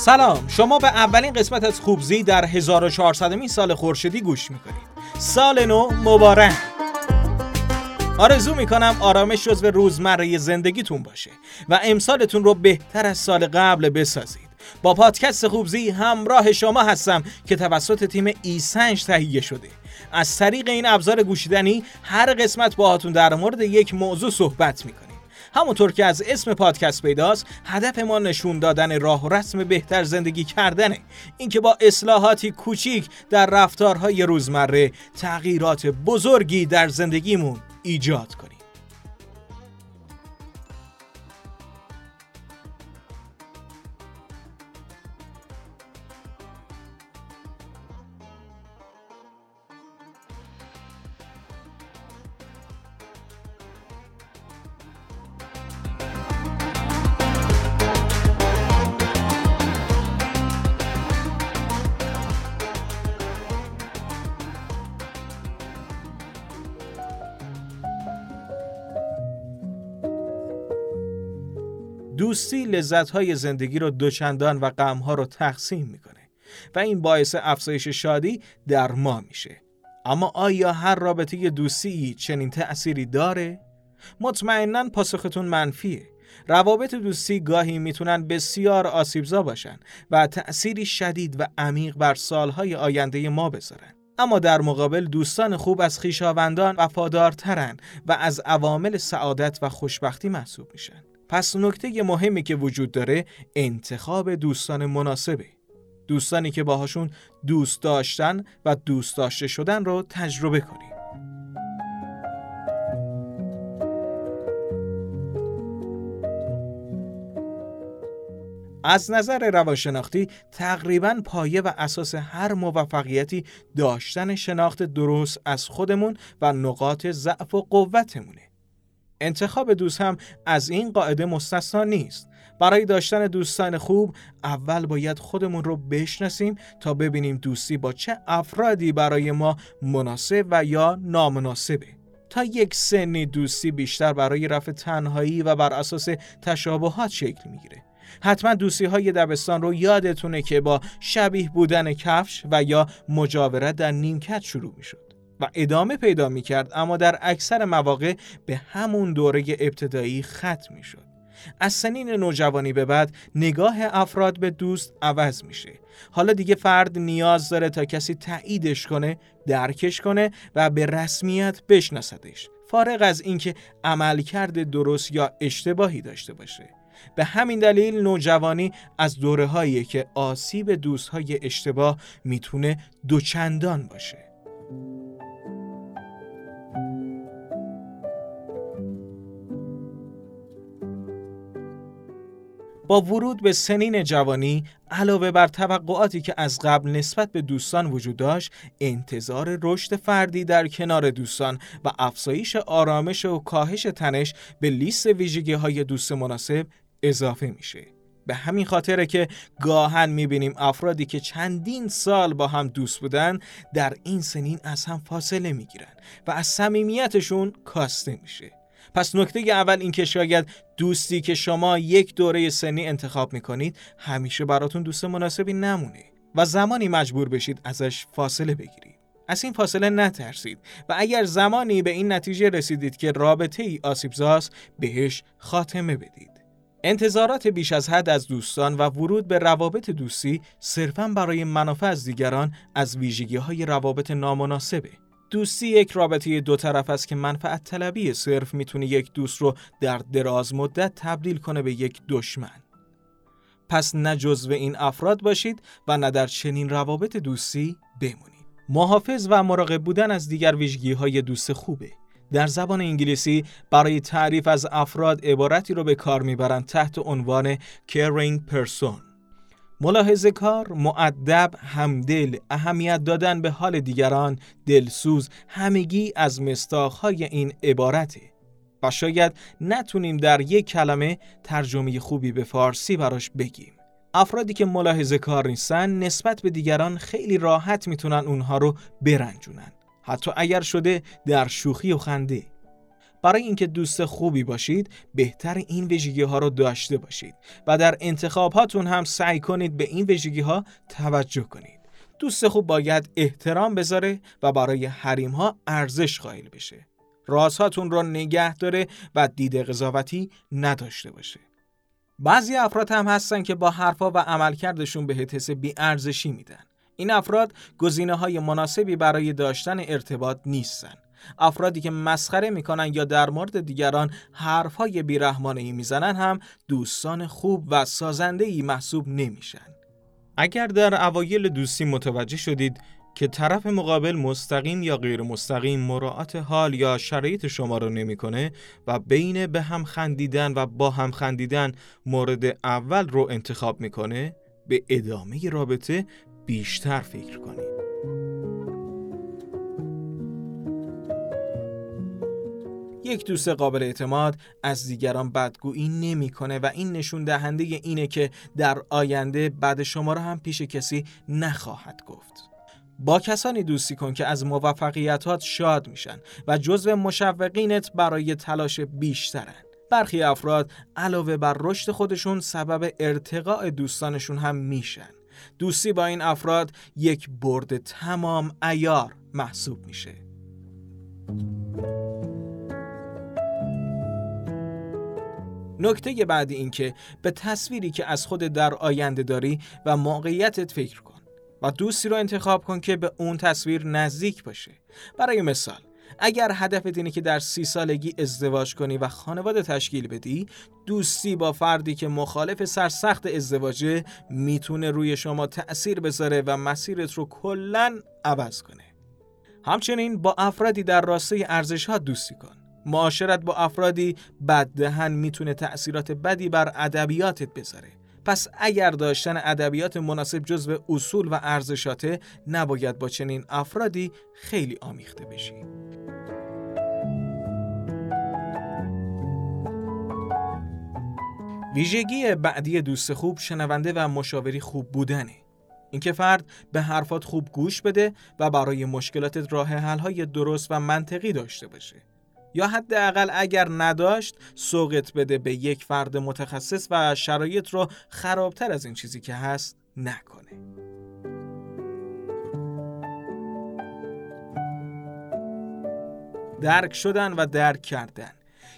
سلام. شما به اولین قسمت از خوبزی در 1400 سال خورشیدی گوش می‌کنید. سال نو مبارک. آرزو می‌کنم آرامش جزو روزمره زندگیتون باشه و امسالتون رو بهتر از سال قبل بسازید. با پادکست خوبزی همراه شما هستم که توسط تیم ایسنج تهیه شده. از طریق این ابزار گوشیدنی هر قسمت باهاتون در مورد یک موضوع صحبت می‌کنیم. همونطور که از اسم پادکست پیداست هدف ما نشون دادن راه و رسم بهتر زندگی کردنه. اینکه با اصلاحاتی کوچیک در رفتارهای روزمره تغییرات بزرگی در زندگیمون ایجاد کنیم. دوستی لذتهای زندگی رو دوچندان و غمها رو تقسیم می‌کنه و این باعث افزایش شادی در ما میشه. اما آیا هر رابطه دوستی چنین تأثیری داره؟ مطمئنا پاسختون منفیه. روابط دوستی گاهی می‌تونن بسیار آسیبزا باشن و تأثیری شدید و عمیق بر سالهای آینده ما بذارن. اما در مقابل دوستان خوب از خیشاوندان وفادارترن و از عوامل سعادت و خوشبختی محسوب میشن. پس نکته مهمی که وجود داره انتخاب دوستان مناسبه. دوستانی که باهاشون دوست داشتن و دوست داشته شدن رو تجربه کنید از نظر روانشناختی تقریبا پایه و اساس هر موفقیتی داشتن شناخت درست از خودمون و نقاط ضعف و قوتمونه. انتخاب دوست هم از این قاعده مستثنا نیست. برای داشتن دوستان خوب اول باید خودمون رو بشناسیم تا ببینیم دوستی با چه افرادی برای ما مناسب و یا نامناسبه. تا یک سنی دوستی بیشتر برای رفع تنهایی و بر اساس تشابهات شکل می‌گیره. حتما دوستی های دبستان رو یادتونه که با شبیه بودن کفش و یا مجاورت در نیمکت شروع می شد. و ادامه پیدا می کرد اما در اکثر مواقع به همون دوره ابتدایی ختم می شد. از سنین نوجوانی به بعد نگاه افراد به دوست عوض میشه. حالا دیگه فرد نیاز داره تا کسی تاییدش کنه، درکش کنه و به رسمیت بشناسدش. فارغ از اینکه عملکرد درست یا اشتباهی داشته باشه. به همین دلیل نوجوانی از دوره هایی که آسیب دوست های اشتباه می‌تونه دوچندان باشه. با ورود به سنین جوانی علاوه بر توقعاتی که از قبل نسبت به دوستان وجود داشت انتظار رشد فردی در کنار دوستان و افزایش آرامش و کاهش تنش به لیست ویژگی های دوست مناسب اضافه میشه. به همین خاطره که گاهن می‌بینیم افرادی که چندین سال با هم دوست بودن در این سنین از هم فاصله می‌گیرن و از صمیمیتشون کاسته میشه. پس نکته اول این که شاید دوستی که شما یک دوره سنی انتخاب می‌کنید همیشه براتون دوست مناسبی نمونه و زمانی مجبور بشید ازش فاصله بگیرید. از این فاصله نترسید و اگر زمانی به این نتیجه رسیدید که رابطه ای آسیبزاست بهش خاتمه بدید. انتظارات بیش از حد از دوستان و ورود به روابط دوستی صرفا برای منافع از دیگران از ویژگی های روابط نامناسبه. دوستی یک رابطه دو طرف است که منفعت طلبی صرف می‌تونه یک دوست رو در دراز مدت تبدیل کنه به یک دشمن. پس نه جزو این افراد باشید و نه در چنین روابط دوستی بمونید. محافظ و مراقب بودن از دیگر ویژگی های دوست خوبه. در زبان انگلیسی برای تعریف از افراد عبارتی رو به کار می‌برند تحت عنوان caring person ملاحظه کار، معدب، همدل، اهمیت دادن به حال دیگران، دلسوز، همگی از مستاخهای این عبارته و شاید نتونیم در یک کلمه ترجمه خوبی به فارسی براش بگیم. افرادی که ملاحظه کار نیستن نسبت به دیگران خیلی راحت می‌تونن اونها رو برنجونن. حتی اگر شده در شوخی و خنده. برای اینکه دوست خوبی باشید بهتر این ویژگی ها رو داشته باشید و در انتخاب هاتون هم سعی کنید به این ویژگی ها توجه کنید. دوست خوب باید احترام بذاره و برای حریم ها ارزش قائل بشه. رازهاتون رو نگه داره و دید قضاوتی نداشته باشه. بعضی افراد هم هستن که با حرفا و عملکردشون به حس بی ارزشی میدن. این افراد گزینه های مناسبی برای داشتن ارتباط نیستن. افرادی که مسخره می‌کنن یا در مورد دیگران حرفهای بیرحمانه ای می‌زنن هم دوستان خوب و سازنده ای محسوب نمیشن اگر در اوایل دوستی متوجه شدید که طرف مقابل مستقیم یا غیر مستقیم مراعات حال یا شرایط شما رو نمی‌کنه و بین به هم خندیدن و با هم خندیدن مورد اول رو انتخاب می‌کنه به ادامه رابطه بیشتر فکر کنید. یک دوست قابل اعتماد از دیگران بدگویی نمی‌کنه و این نشون دهنده اینه که در آینده بعد شما را هم پیش کسی نخواهد گفت. با کسانی دوستی کن که از موفقیتات شاد میشن و جزو مشوقینت برای تلاش بیشترن. برخی افراد علاوه بر رشد خودشون سبب ارتقاء دوستانشون هم میشن. دوستی با این افراد یک برد تمام ایار محسوب میشه. نکته بعدی این که به تصویری که از خود در آینده داری و موقعیتت فکر کن و دوستی رو انتخاب کن که به اون تصویر نزدیک باشه. برای مثال اگر هدفت اینه که در سی سالگی ازدواج کنی و خانواده تشکیل بدی دوستی با فردی که مخالف سرسخت ازدواجه می‌تونه روی شما تأثیر بذاره و مسیرت رو کلا عوض کنه. همچنین با افرادی در راسته ارزش ها دوستی کن. معاشرت با افرادی بددهن می‌تونه تأثیرات بدی بر ادبیاتت بذاره. پس اگر داشتن ادبیات مناسب جزو اصول و ارزشاته نباید با چنین افرادی خیلی آمیخته بشی. ویژگی بعدی دوست خوب شنونده و مشاوری خوب بودنه. اینکه فرد به حرفات خوب گوش بده و برای مشکلاتت راه حل‌های درست و منطقی داشته باشه. یا حداقل اگر نداشت سوقت بده به یک فرد متخصص و شرایط رو خرابتر از این چیزی که هست نکنه. درک شدن و درک کردن.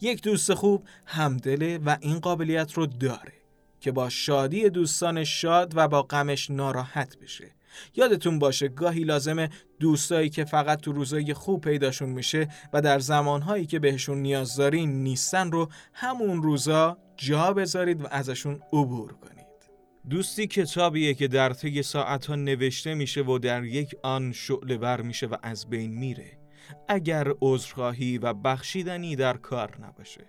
یک دوست خوب همدله و این قابلیت رو داره که با شادی دوستان شاد و با غمش ناراحت بشه. یادتون باشه گاهی لازمه دوستایی که فقط تو روزای خوب پیداشون میشه و در زمانهایی که بهشون نیاز دارین نیستن رو همون روزا جا بذارید و ازشون عبور کنید. دوستی کتابیه که در طی ساعتها نوشته میشه و در یک آن شعله ور میشه و از بین میره. اگر عذرخواهی و بخشیدنی در کار نباشه.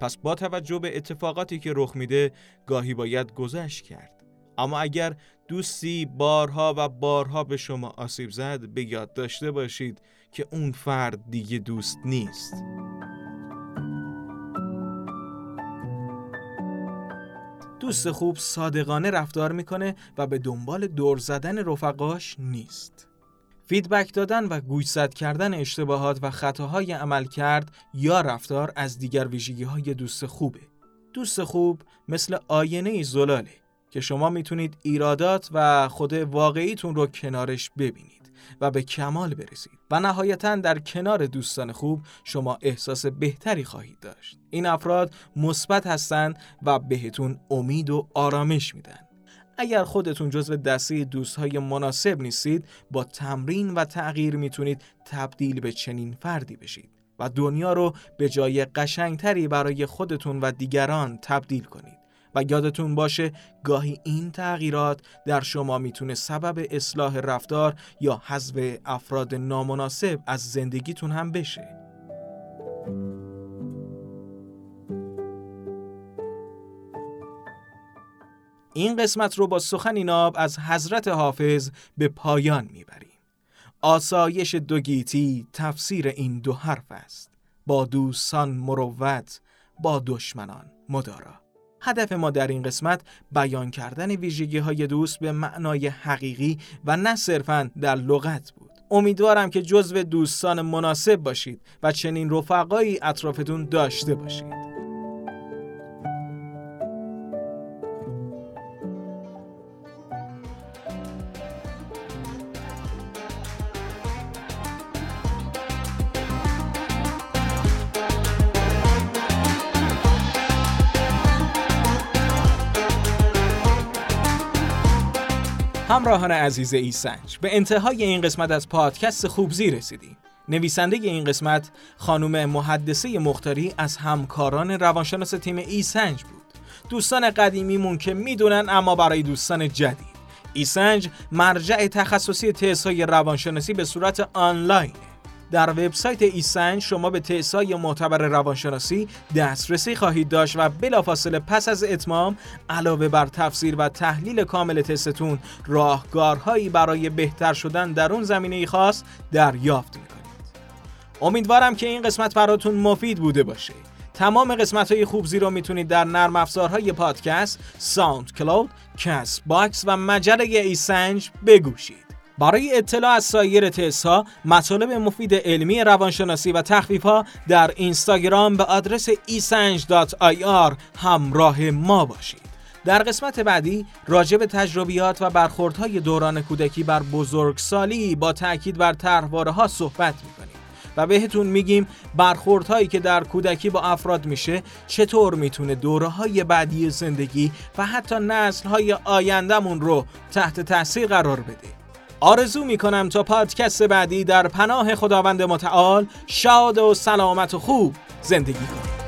پس با توجه به اتفاقاتی که رخ میده گاهی باید گذشت کرد. اما اگر دوستی بارها و بارها به شما آسیب زد به یاد داشته باشید که اون فرد دیگه دوست نیست. دوست خوب صادقانه رفتار می‌کنه و به دنبال دور زدن رفقاش نیست. فیدبک دادن و گوشزد کردن اشتباهات و خطاهای عمل کرد یا رفتار از دیگر ویژگی های دوست خوبه. دوست خوب مثل آینه زلاله. که شما می‌تونید ایرادات و خود واقعیتون رو کنارش ببینید و به کمال برسید. و نهایتا در کنار دوستان خوب شما احساس بهتری خواهید داشت. این افراد مثبت هستند و بهتون امید و آرامش میدن. اگر خودتون جزو دسته دوستهای مناسب نیستید با تمرین و تغییر می‌تونید تبدیل به چنین فردی بشید و دنیا رو به جای قشنگتری برای خودتون و دیگران تبدیل کنید. و یادتون باشه گاهی این تغییرات در شما می‌تونه سبب اصلاح رفتار یا حذف افراد نامناسب از زندگیتون هم بشه. این قسمت رو با سخنی ناب از حضرت حافظ به پایان می‌بریم. آسایش دوگیتی تفسیر این دو حرف است. با دوستان مروت با دشمنان مدارا. هدف ما در این قسمت بیان کردن ویژگی های دوست به معنای حقیقی و نه صرفا در لغت بود. امیدوارم که جزو دوستان مناسب باشید و چنین رفقایی اطرافتون داشته باشید. همراهان عزیز ایسنج به انتهای این قسمت از پادکست خوبزی رسیدیم. نویسنده این قسمت خانم محدثه مختاری از همکاران روانشناس تیم ایسنج بود. دوستان قدیمیمون که می‌دونن اما برای دوستان جدید. ایسنج مرجع تخصصی تستهای روانشناسی به صورت آنلاین در وبسایت ایسنج شما به تستهای معتبر روانشناسی دسترسی خواهید داشت و بلافاصله پس از اتمام علاوه بر تفسیر و تحلیل کامل تستتون راهکارهایی برای بهتر شدن در اون زمینه خاص دریافت می‌کنید امیدوارم که این قسمت براتون مفید بوده باشه تمام قسمت های خوبزی رو می‌تونید در نرم افزارهای پادکست، ساوند کلاود، کست باکس و مجله ایسنج بگوشید. برای اطلاع از سایر تست ها مطالب مفید علمی روانشناسی و تخفیف ها در اینستاگرام به آدرس isanj.ir همراه ما باشید. در قسمت بعدی راجع به تجربیات و برخوردهای دوران کودکی بر بزرگسالی با تاکید بر طرحواره ها صحبت می‌کنیم و بهتون میگیم برخوردهایی که در کودکی با افراد میشه چطور می‌تونه دوره های بعدی زندگی و حتی نسل های آیندهمون رو تحت تاثیر قرار بده. آرزو می کنم تا پادکست بعدی در پناه خداوند متعال شاد و سلامت و خوب زندگی کنید